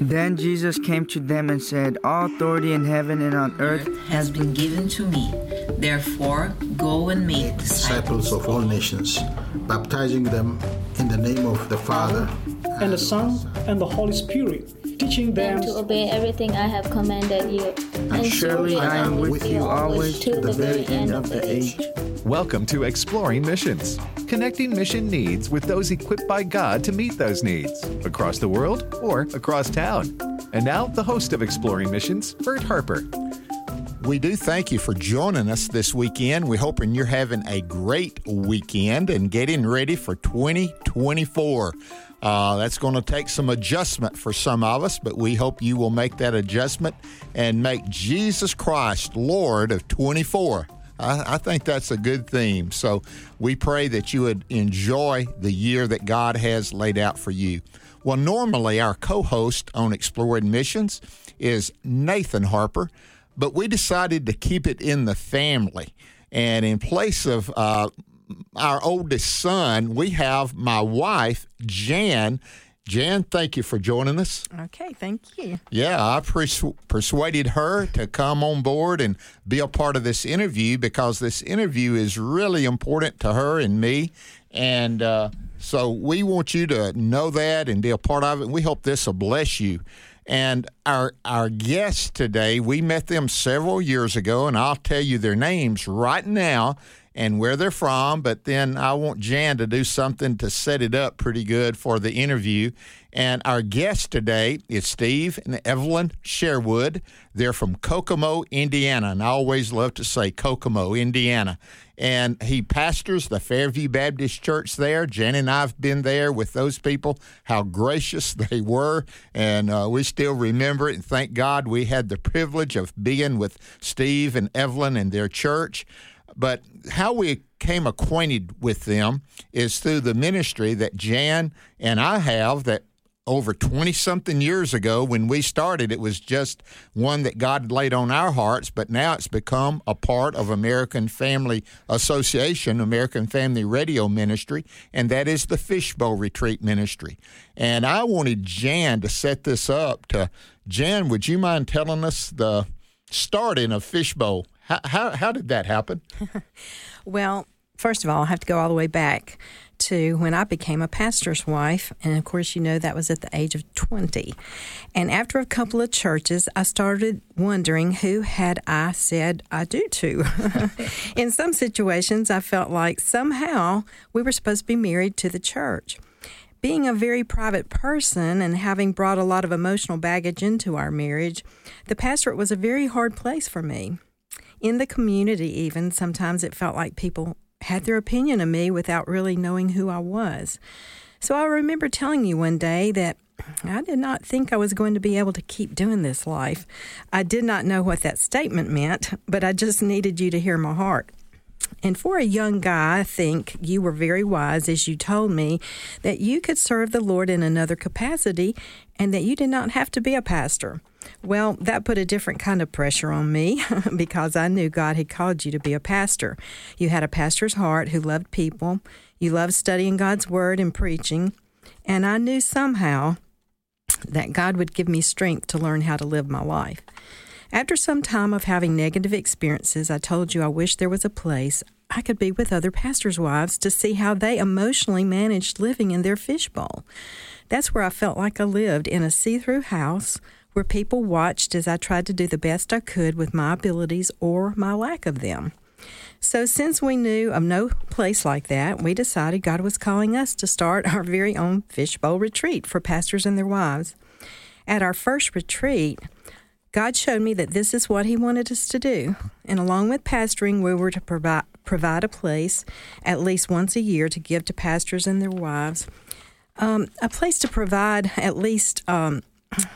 Then Jesus came to them and said, All authority in heaven and on earth has been given to me. Therefore, go and make disciples of all nations, baptizing them in the name of the Father and the Son and the Holy Spirit, teaching them to obey everything I have commanded you. And, and surely I am with you always to the very end of the age. Welcome to Exploring Missions, connecting mission needs with those equipped by God to meet those needs across the world or across town. And now, the host of Exploring Missions, Bert Harper. We do thank you for joining us this weekend. We're hoping you're having a great weekend and getting ready for 2024. Uh, that's going to take some adjustment for some of us, but we hope you will make that adjustment and make Jesus Christ Lord of 24. I, I, think that's a good theme. So we pray that you would enjoy the year that God has laid out for you. Well, normally our co host on Exploring Missions is Nathan Harper, but we decided to keep it in the family. And in place of uh, our oldest son, we have my wife, Jan, Jan, thank you for joining us. Okay, thank you. Yeah, I persu- persuaded her to come on board and be a part of this interview because this interview is really important to her and me. And uh, so we want you to know that and be a part of it. And we hope this will bless you. And our our guests today, we met them several years ago, and I'll tell you their names right now and where they're from. But then I want Jan to do something to set it up pretty good for the interview. And our guest today is Steve and Evelyn Sherwood. They're from Kokomo, Indiana. And I always love to say Kokomo, Indiana. And he pastors the Fairview Baptist Church there. Jan and I have been there with those people, how gracious they were. And uh, we still remember it. And thank God we had the privilege of being with Steve and Evelyn and their church. But how we came acquainted with them is through the ministry that Jan and I have that over 20 something years ago when we started it was just one that God laid on our hearts but now it's become a part of American Family Association American Family Radio Ministry and that is the Fishbowl Retreat Ministry. And I wanted Jan to set this up to Jan would you mind telling us the starting of Fishbowl how, how, how did that happen? well, first of all, I have to go all the way back to when I became a pastor's wife. And of course, you know that was at the age of 20. And after a couple of churches, I started wondering who had I said I do to. In some situations, I felt like somehow we were supposed to be married to the church. Being a very private person and having brought a lot of emotional baggage into our marriage, the pastorate was a very hard place for me in the community, even sometimes it felt like people had their opinion of me without really knowing who I was. So I remember telling you one day that I did not think I was going to be able to keep doing this life. I did not know what that statement meant, but I just needed you to hear my heart. And for a young guy, I think you were very wise as you told me that you could serve the Lord in another capacity and that you did not have to be a pastor. Well, that put a different kind of pressure on me because I knew God had called you to be a pastor. You had a pastor's heart who loved people, you loved studying God's word and preaching, and I knew somehow that God would give me strength to learn how to live my life. After some time of having negative experiences, I told you I wished there was a place I could be with other pastors' wives to see how they emotionally managed living in their fishbowl. That's where I felt like I lived in a see through house where people watched as I tried to do the best I could with my abilities or my lack of them. So, since we knew of no place like that, we decided God was calling us to start our very own fishbowl retreat for pastors and their wives. At our first retreat, God showed me that this is what He wanted us to do. And along with pastoring, we were to provide, provide a place at least once a year to give to pastors and their wives, um, a place to provide at least um,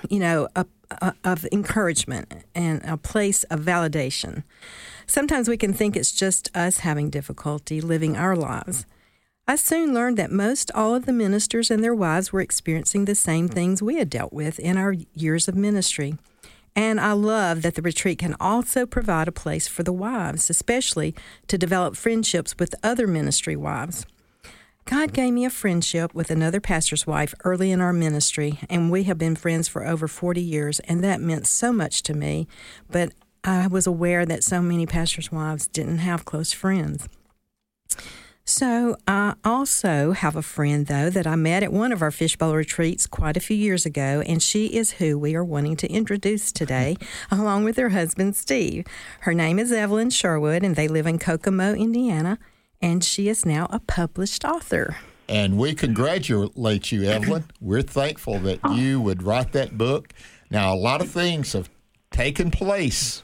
you know, a, a, of encouragement and a place of validation. Sometimes we can think it's just us having difficulty living our lives. I soon learned that most all of the ministers and their wives were experiencing the same things we had dealt with in our years of ministry. And I love that the retreat can also provide a place for the wives, especially to develop friendships with other ministry wives. God gave me a friendship with another pastor's wife early in our ministry, and we have been friends for over 40 years, and that meant so much to me. But I was aware that so many pastors' wives didn't have close friends. So, I also have a friend, though, that I met at one of our fishbowl retreats quite a few years ago, and she is who we are wanting to introduce today, along with her husband, Steve. Her name is Evelyn Sherwood, and they live in Kokomo, Indiana, and she is now a published author. And we congratulate you, Evelyn. We're thankful that you would write that book. Now, a lot of things have taken place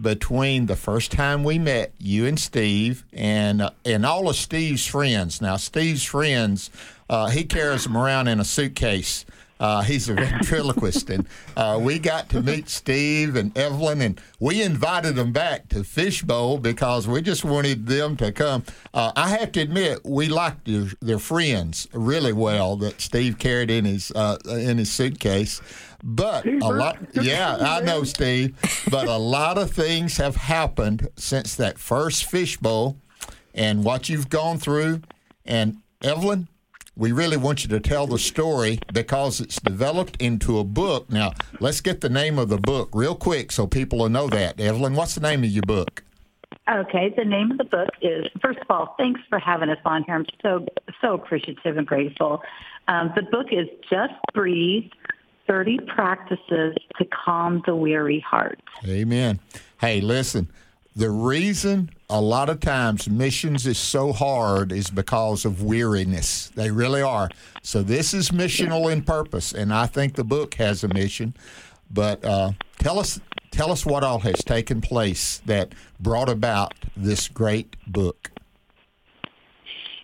between the first time we met, you and Steve, and uh, and all of Steve's friends. Now, Steve's friends, uh, he carries them around in a suitcase. Uh, he's a ventriloquist, and uh, we got to meet Steve and Evelyn, and we invited them back to Fishbowl because we just wanted them to come. Uh, I have to admit, we liked their, their, friends really well that Steve carried in his uh, in his suitcase. But a lot, yeah, I know, Steve. But a lot of things have happened since that first fishbowl, and what you've gone through. And Evelyn, we really want you to tell the story because it's developed into a book. Now, let's get the name of the book real quick so people will know that. Evelyn, what's the name of your book? Okay, the name of the book is, first of all, thanks for having us on here. I'm so, so appreciative and grateful. Um, the book is Just Breathe 30 practices to calm the weary heart. Amen. Hey, listen, the reason a lot of times missions is so hard is because of weariness. They really are. So this is missional in purpose, and I think the book has a mission. But uh, tell us, tell us what all has taken place that brought about this great book.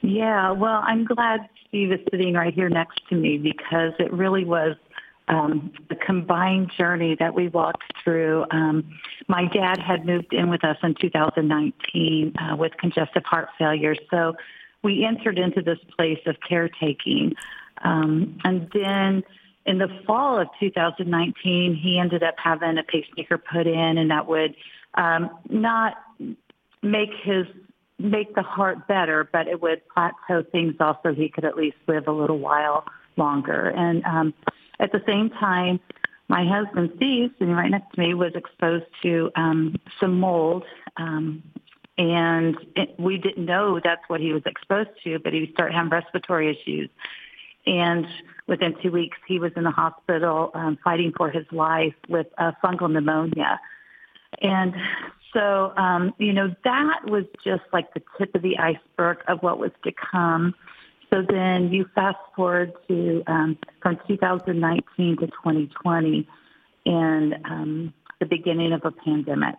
Yeah, well, I'm glad Steve is sitting right here next to me because it really was um, combined journey that we walked through. Um, my dad had moved in with us in 2019 uh, with congestive heart failure, so we entered into this place of caretaking. Um, and then in the fall of 2019, he ended up having a pacemaker put in, and that would um, not make his make the heart better, but it would plateau things off so he could at least live a little while longer. And um, at the same time, my husband Steve, sitting right next to me, was exposed to um, some mold, um, and it, we didn't know that's what he was exposed to. But he started having respiratory issues, and within two weeks, he was in the hospital um, fighting for his life with uh, fungal pneumonia. And so, um, you know, that was just like the tip of the iceberg of what was to come. So then you fast forward to um, from 2019 to 2020 and um, the beginning of a pandemic.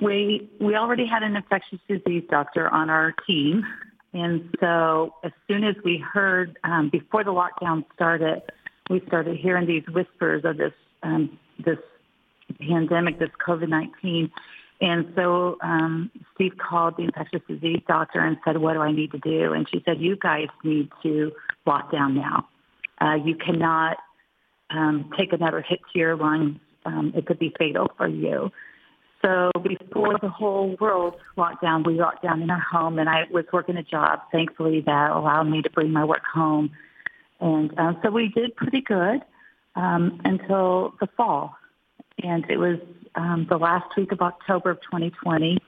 We we already had an infectious disease doctor on our team, and so as soon as we heard um, before the lockdown started, we started hearing these whispers of this um, this pandemic, this COVID 19. And so um, Steve called the infectious disease doctor and said, what do I need to do? And she said, you guys need to lock down now. Uh, you cannot um, take another hit to your lungs. Um, it could be fatal for you. So before the whole world locked down, we locked down in our home, and I was working a job, thankfully, that allowed me to bring my work home. And um, so we did pretty good um, until the fall. And it was um, the last week of October of 2020,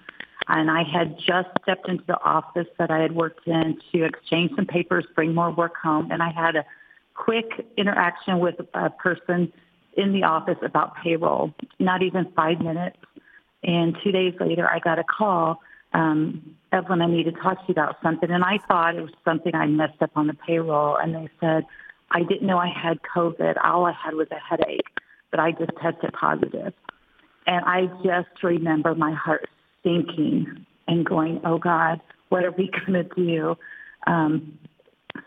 and I had just stepped into the office that I had worked in to exchange some papers, bring more work home, and I had a quick interaction with a person in the office about payroll, not even five minutes. And two days later, I got a call. Um, Evelyn, I need to talk to you about something. And I thought it was something I messed up on the payroll. And they said, I didn't know I had COVID. All I had was a headache, but I just tested positive. And I just remember my heart sinking and going, oh God, what are we going to do? Um,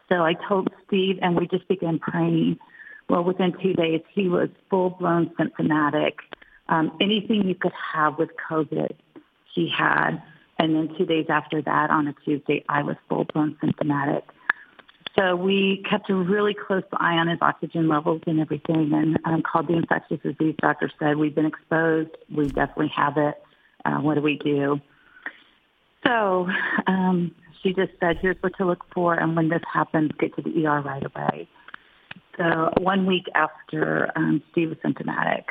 so I told Steve and we just began praying. Well, within two days, he was full-blown symptomatic. Um, anything you could have with COVID, he had. And then two days after that, on a Tuesday, I was full-blown symptomatic. So we kept a really close eye on his oxygen levels and everything and um, called the infectious disease doctor, said, we've been exposed. We definitely have it. Uh, what do we do? So um, she just said, "Here's what to look for, and when this happens, get to the ER right away." So one week after um, Steve was symptomatic,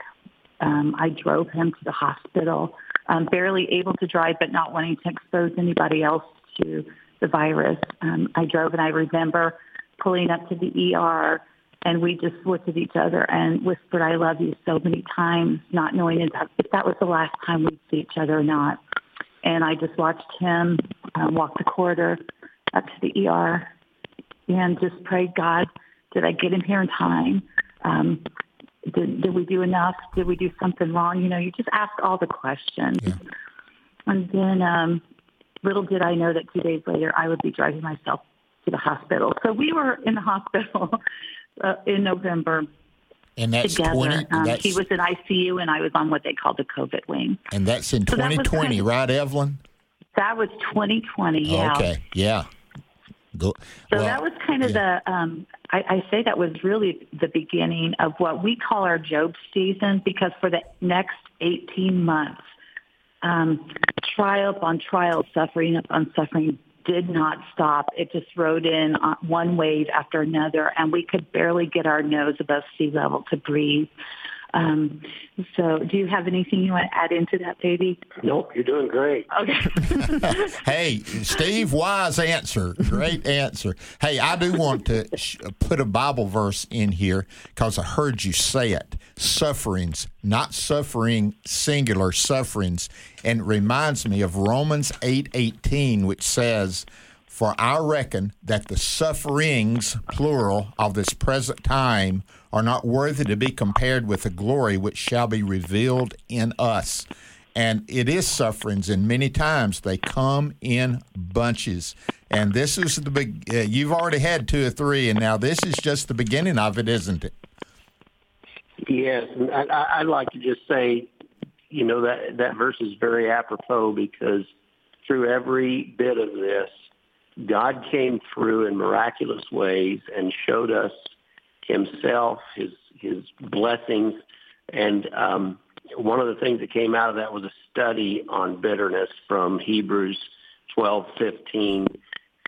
um, I drove him to the hospital, um, barely able to drive, but not wanting to expose anybody else to the virus. Um, I drove, and I remember pulling up to the ER, and we just looked at each other and whispered, "I love you" so many times, not knowing if that, if that was the last time we'd see each other or not. And I just watched him uh, walk the corridor up to the ER, and just prayed, God, did I get him here in time? Um, did, did we do enough? Did we do something wrong? You know, you just ask all the questions. Yeah. And then um, little did I know that two days later I would be driving myself to the hospital. So we were in the hospital uh, in November And that's together. 20. um, that's, he was in ICU and I was on what they call the COVID wing. and that's in So that was 2020, kind of- right, Evelyn? That was 2020. Yeah. Okay. Yeah. Go, So well, that was kind of the, um, I, I say that was really the beginning of what we call our Job season because for the next 18 months, um, trial upon trial, suffering upon suffering did not stop. It just rode in on one wave after another, and we could barely get our nose above sea level to breathe. Um, so, do you have anything you want to add into that, baby? Nope, you're doing great. Okay. Hey, Steve, wise answer. Great answer. Hey, I do want to sh- put a Bible verse in here because I heard you say it. Sufferings, not suffering singular sufferings, and it reminds me of Romans eight eighteen, which says, "For I reckon that the sufferings, plural, of this present time are not worthy to be compared with the glory which shall be revealed in us." and it is sufferings and many times they come in bunches and this is the big uh, you've already had two or three and now this is just the beginning of it isn't it Yes, I- I'd like to just say, you know, that that verse is very apropos because through every bit of this, God came through in miraculous ways and showed us Himself, His His blessings, and um, one of the things that came out of that was a study on bitterness from Hebrews twelve fifteen,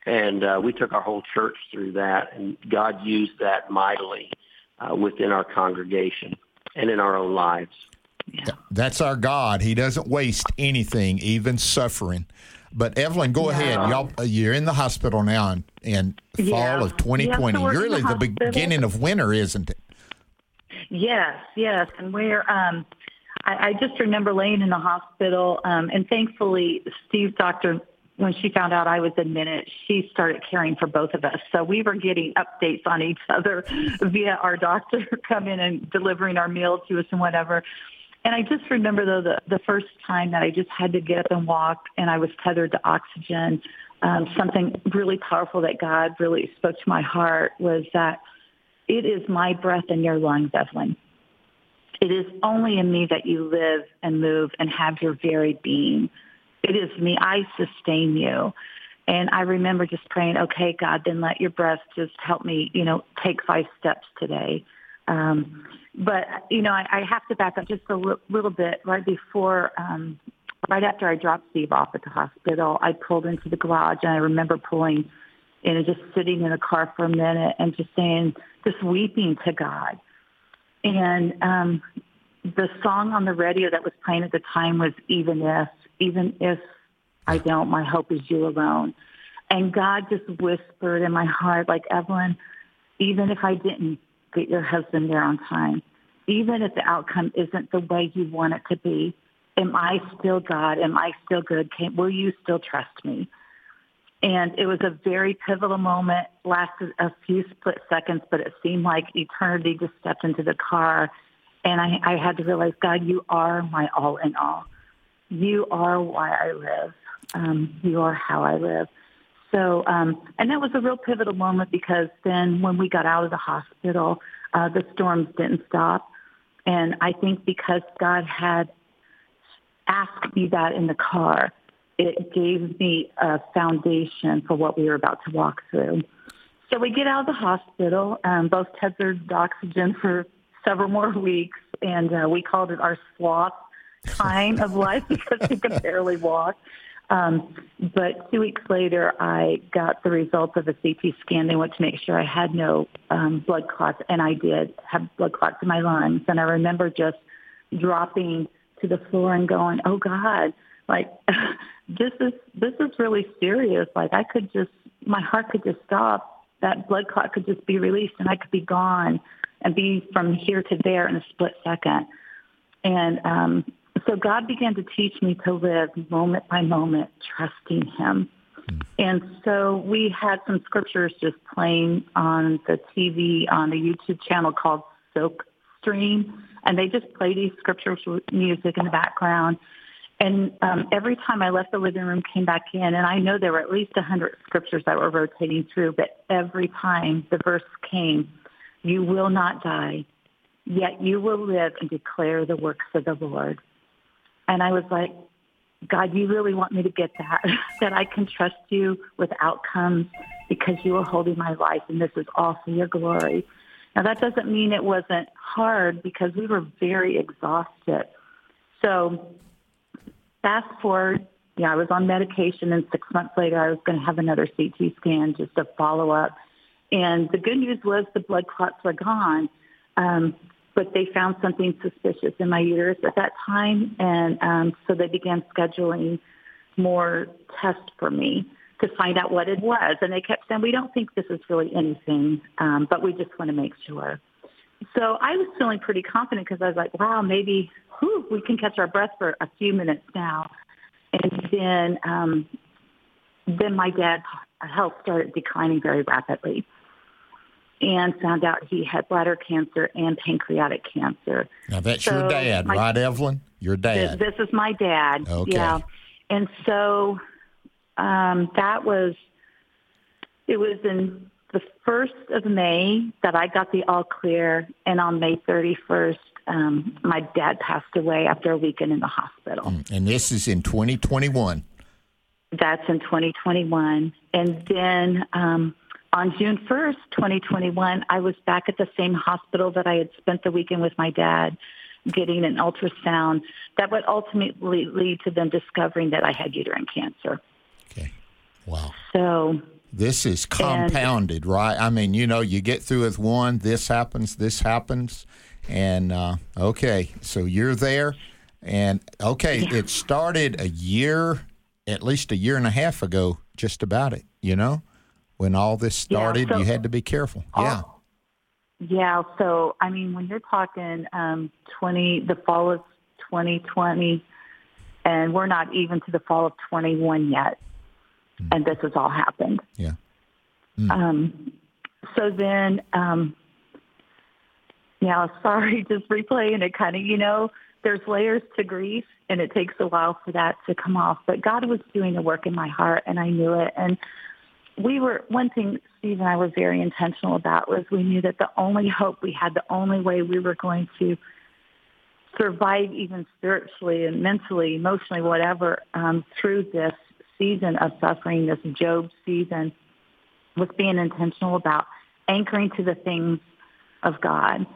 and uh, we took our whole church through that, and God used that mightily uh, within our congregation and in our own lives. Yeah. that's our god he doesn't waste anything even suffering but evelyn go ahead y'all uh, you're in the hospital now in, in fall of 2020 Yeah, so in the really the beginning of winter isn't it Yes, yes, and we're. Um, I, I just remember laying in the hospital, um, and thankfully, Steve's doctor, when she found out I was admitted, she started caring for both of us. So we were getting updates on each other via our doctor coming and delivering our meals to us and whatever. And I just remember though the the first time that I just had to get up and walk, and I was tethered to oxygen. Um, something really powerful that God really spoke to my heart was that it is my breath in your lungs, Evelyn. It is only in me that you live and move and have your very being. It is me. I sustain you. And I remember just praying, okay, God, then let your breath just help me, you know, take five steps today. Um, but, you know, I, I have to back up just a little bit. Right before, um, right after I dropped Steve off at the hospital, I pulled into the garage and I remember pulling in and just sitting in the car for a minute and just saying, just weeping to God. And um, the song on the radio that was playing at the time was Even If, Even If I Don't, My Hope Is You Alone. And God just whispered in my heart, like, Evelyn, even if I didn't get your husband there on time, even if the outcome isn't the way you want it to be, am I still God? Am I still good? Can, will you still trust me? And it was a very pivotal moment, lasted a few split seconds, but it seemed like eternity just stepped into the car. And I, I had to realize, God, you are my all in all. You are why I live. Um, you are how I live. So, um, and that was a real pivotal moment because then when we got out of the hospital, uh, the storms didn't stop. And I think because God had asked me that in the car, it gave me a foundation for what we were about to walk through. So we get out of the hospital, um, both tethered to oxygen for several more weeks, and uh, we called it our sloth time of life because we could barely walk. Um, but two weeks later, I got the results of a CT scan. They went to make sure I had no um, blood clots, and I did have blood clots in my lungs. And I remember just dropping to the floor and going, "Oh God, like this is this is really serious. Like I could just, my heart could just stop. That blood clot could just be released, and I could be gone and be from here to there in a split second. And um, so God began to teach me to live moment by moment, trusting Him. And so we had some scriptures just playing on the TV on a YouTube channel called Soak Stream, and they just play these scriptures with music in the background. And um, every time I left the living room, came back in, and I know there were at least a hundred scriptures that were rotating through, but every time the verse came, "You will not die, yet you will live and declare the works of the Lord." And I was like, God, you really want me to get that, that I can trust you with outcomes because you are holding my life and this is all for your glory. Now that doesn't mean it wasn't hard because we were very exhausted. So fast forward, yeah, I was on medication and six months later I was going to have another CT scan just to follow up. And the good news was the blood clots were gone. Um, but they found something suspicious in my uterus at that time, and um, so they began scheduling more tests for me to find out what it was. And they kept saying, "We don't think this is really anything, um, but we just want to make sure." So I was feeling pretty confident because I was like, "Wow, maybe whew, we can catch our breath for a few minutes now." And then, um, then my dad's health started declining very rapidly and found out he had bladder cancer and pancreatic cancer. Now that's So your dad, my- right, Evelyn? Your dad. This, this is my dad. Okay. Yeah. And so um, that was, it was in the 1st of May that I got the all clear. And on May 31st, um, my dad passed away after a weekend in the hospital. and this is in 2021. That's in 2021. And then um, on June 1st, 2021, I was back at the same hospital that I had spent the weekend with my dad getting an ultrasound that would ultimately lead to them discovering that I had uterine cancer. Okay. Wow. So This is compounded, right? I mean, you know, you get through with one, this happens, this happens. And uh, okay, so you're there. And okay, it started a year, at least a year and a half ago, just about it, you know? When all this Yeah, started, so- you had to be careful. yeah. Yeah, so I mean, when you're talking um, 20, the fall of 2020, and we're not even to the fall of 21 yet, and this has all happened. Yeah. Um, so then, um, yeah, sorry, just replaying it kind of, you know, there's layers to grief and it takes a while for that to come off, but God was doing a work in my heart and I knew it. And we were, one thing Steve and I were very intentional about was we knew that the only hope we had, the only way we were going to survive even spiritually and mentally, emotionally, whatever, um, through this season of suffering, this Job season, was being intentional about anchoring to the things of God.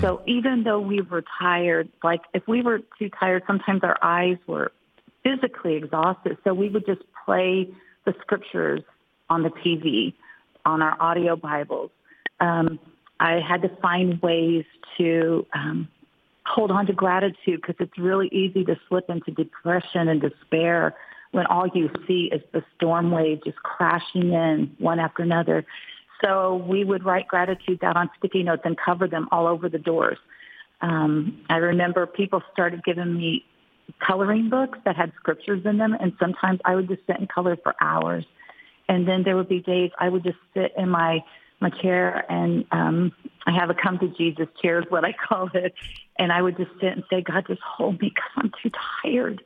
So even though we were tired, like if we were too tired, sometimes our eyes were physically exhausted. So we would just play the scriptures on the TV, on our audio Bibles. Um, I had to find ways to um, hold on to gratitude because it's really easy to slip into depression and despair when all you see is the storm wave just crashing in one after another. So we would write gratitude down on sticky notes and cover them all over the doors. Um, I remember people started giving me coloring books that had scriptures in them, and sometimes I would just sit and color for hours. And then there would be days I would just sit in my my chair and um I have a come to Jesus chair is what I call it. And I would just sit and say, God, just hold me because I'm too tired.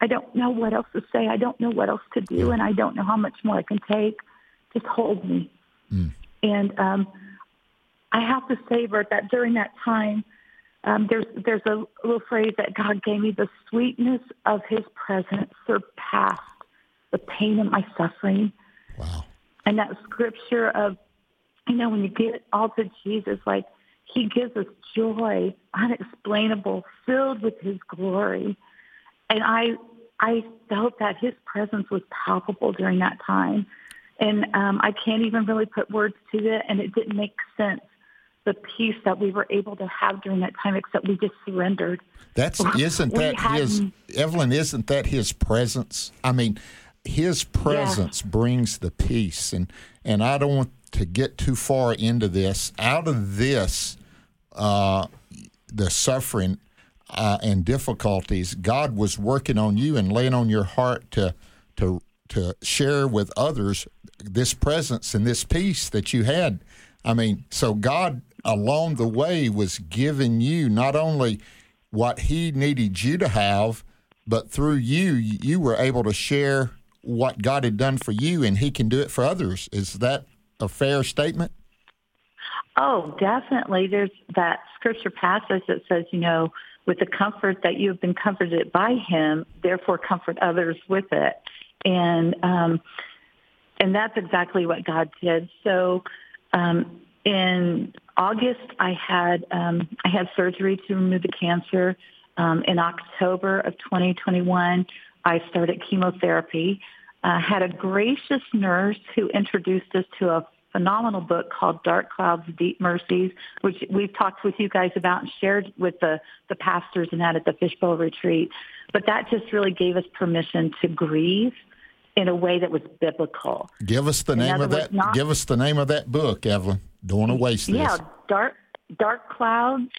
I don't know what else to say. I don't know what else to do, and I don't know how much more I can take. Just hold me. And um, I have to say, Bert, that during that time, um, there's there's a little phrase that God gave me: the sweetness of His presence surpassed the pain of my suffering. Wow! And that scripture of, you know, when you get all to Jesus, like He gives us joy, unexplainable, filled with His glory. And I I felt that His presence was palpable during that time, and um, I can't even really put words to it, and it didn't make sense. The peace that we were able to have during that time, except we just surrendered. That's isn't that his Evelyn? Isn't that his presence? I mean, his presence brings the peace, and and I don't want to get too far into this. Out of this, uh, the suffering uh, and difficulties, God was working on you and laying on your heart to to to share with others this presence and this peace that you had. I mean, so God along the way was giving you not only what He needed you to have, but through you, you were able to share what God had done for you, and He can do it for others. Is that a fair statement? Oh, definitely. There's that scripture passage that says, you know, with the comfort that you have been comforted by him, therefore comfort others with it. And um, and that's exactly what God did. So um, in August, I had um, I had surgery to remove the cancer. Um, in October of 2021, I started chemotherapy. I had a gracious nurse who introduced us to a phenomenal book called Dark Clouds, Deep Mercies, which we've talked with you guys about and shared with the, the pastors and that at the Fishbowl Retreat. But that just really gave us permission to grieve in a way that was biblical. Give us the In name of words, that. not- give us the name of that book, Evelyn. Don't want to waste this. Yeah, Dark Dark Clouds,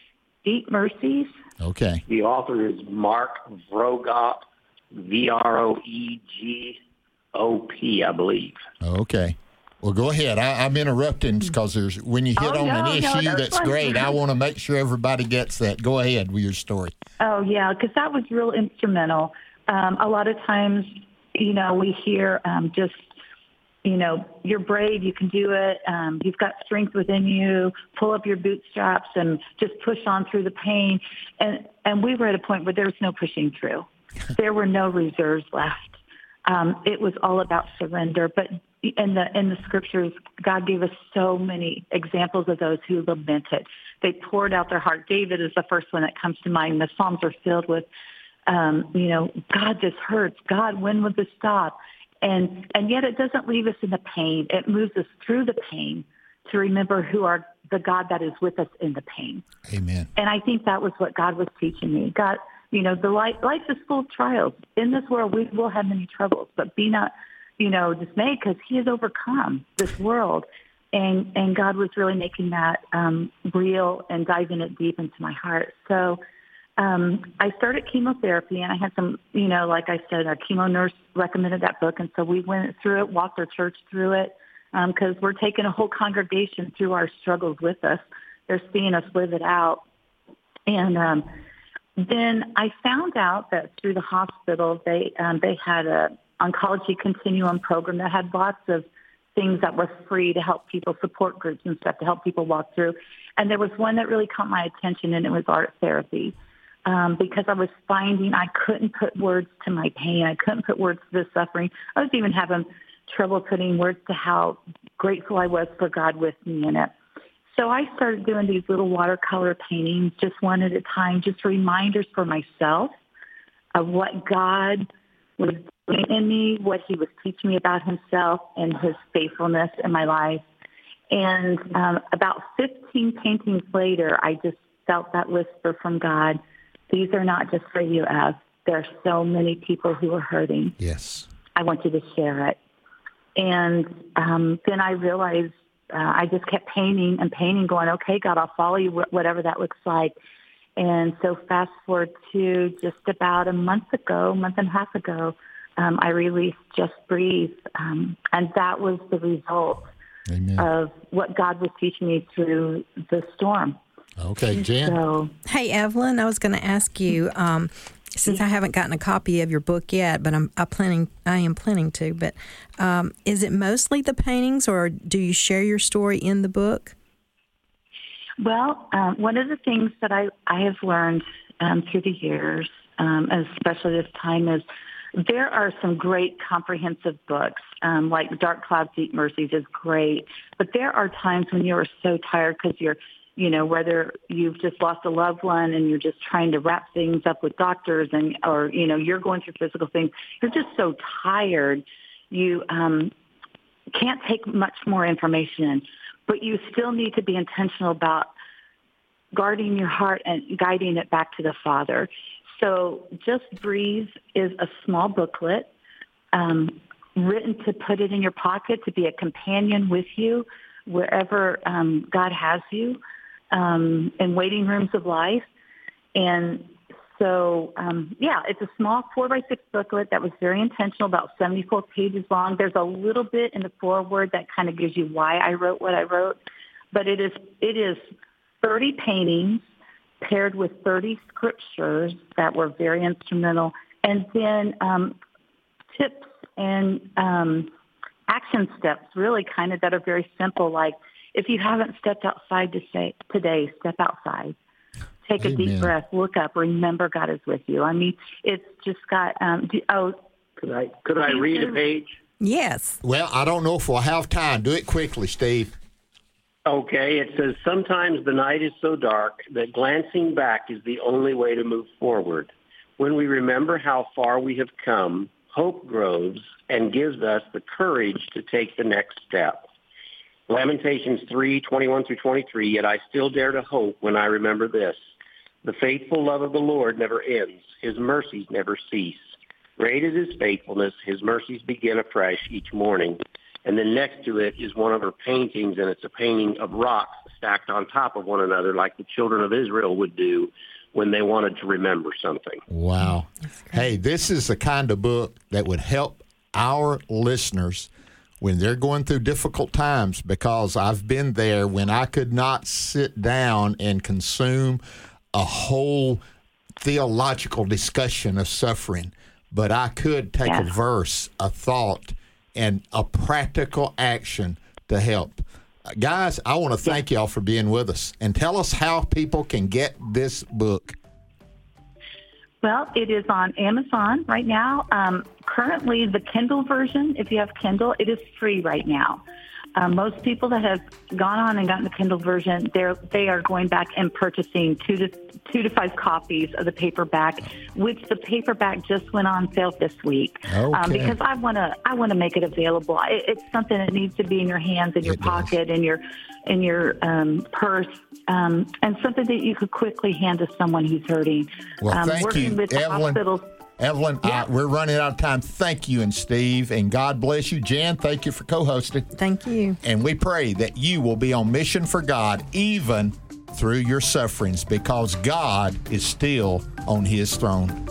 Deep Mercies. Okay. The author is Mark Vroegop, V-R-O-E-G-O-P, I believe. Okay. Well, go ahead. I, I'm interrupting because there's when you hit Oh, on no, an no, issue that's that's fine. great. I want to make sure everybody gets that. Go ahead with your story. Oh yeah, because that was real instrumental. Um, a lot of times, you know, we hear um, just, you know, you're brave, you can do it, um, you've got strength within you. Pull up your bootstraps and just push on through the pain. And and we were at a point where there was no pushing through. There were no reserves left. Um, it was all about surrender. But in the in the scriptures, God gave us so many examples of those who lamented. They poured out their heart. David is the first one that comes to mind. The Psalms are filled with, um, you know, God just hurts. God, when will this stop? And and yet it doesn't leave us in the pain. It moves us through the pain to remember who are the God that is with us in the pain. Amen. And I think that was what God was teaching me. God, you know, the life, life is full of trials. In this world, we will have many troubles, but be not, you know, dismayed because He has overcome this world. And and God was really making that um, real and diving it deep into my heart. So um, I started chemotherapy, and I had some, you know, like I said, a chemo nurse recommended that book, and so we went through it, walked our church through it, because we're taking a whole congregation through our struggles with us. They're seeing us live it out, and um, then I found out that through the hospital, they um, they had a oncology continuum program that had lots of things that were free to help people, support groups and stuff to help people walk through. And there was one that really caught my attention, and it was art therapy. Um, because I was finding I couldn't put words to my pain. I couldn't put words to the suffering. I was even having trouble putting words to how grateful I was for God with me in it. So I started doing these little watercolor paintings, just one at a time, just reminders for myself of what God was doing in me, what he was teaching me about himself and his faithfulness in my life. And um, about 15 paintings later, I just felt that whisper from God, these are not just for you, Ev. There are so many people who are hurting. Yes. I want you to share it. And um, then I realized uh, I just kept painting and painting, going, okay, God, I'll follow you, whatever that looks like. And so fast forward to just about a month ago, month and a half ago, um, I released Just Breathe. Um, and that was the result Amen. of what God was teaching me through the storm. Okay, Jan. So, Hey, Evelyn, I was going to ask you um, since I haven't gotten a copy of your book yet, but I'm I planning I am planning to. But um, is it mostly the paintings, or do you share your story in the book? Well, um, one of the things that I, I have learned um, through the years, um, especially this time, is there are some great comprehensive books, um, like Dark Clouds, Deep Mercies is great, but there are times when you are so tired because you're you know, whether you've just lost a loved one and you're just trying to wrap things up with doctors and, or, you know, you're going through physical things, you're just so tired. You um, can't take much more information in, but you still need to be intentional about guarding your heart and guiding it back to the Father. So Just Breathe is a small booklet um, written to put it in your pocket, to be a companion with you wherever um, God has you um, in waiting rooms of life. And so, um, yeah, it's a small four by six booklet that was very intentional, about 74 pages long. There's a little bit in the foreword that kind of gives you why I wrote what I wrote, but it is it is 30 paintings paired with 30 scriptures that were very instrumental, and then um, tips and um, action steps, really kind of that are very simple, like if you haven't stepped outside to say, today, step outside. Take Amen. a deep breath, look up, remember God is with you. I mean, it's just got, um, do, oh. Could I, could I read a page? Yes. Well, I don't know if we'll have time. Do it quickly, Steve. Okay, it says sometimes the night is so dark that glancing back is the only way to move forward. When we remember how far we have come, hope grows and gives us the courage to take the next step. Lamentations 3, 21 through 23, yet I still dare to hope when I remember this. The faithful love of the Lord never ends. His mercies never cease. Great is his faithfulness. His mercies begin afresh each morning. And then next to it is one of her paintings, and it's a painting of rocks stacked on top of one another like the children of Israel would do when they wanted to remember something. Wow. Hey, this is the kind of book that would help our listeners when they're going through difficult times because I've been there when I could not sit down and consume a whole theological discussion of suffering, but I could take yeah. a verse, a thought, and a practical action to help. Uh, guys, I want to thank y'all for being with us and tell us how people can get this book. Well, it is on Amazon right now. Um, currently, the Kindle version, if you have Kindle, it is free right now. Um, most people that have gone on and gotten the Kindle version, they're they are going back and purchasing two to two to five copies of the paperback, which the paperback just went on sale this week. Um, okay. Um, because I want to I want to make it available. It, it's something that needs to be in your hands, in your it pocket, does. in your in your um, purse, um, and something that you could quickly hand to someone who's hurting. Well, um, thank working you, with Evelyn. hospitals. Evelyn, yeah. uh, we're running out of time. Thank you, and Steve, and God bless you. Jan, thank you for co hosting. Thank you. And we pray that you will be on mission for God even through your sufferings because God is still on his throne.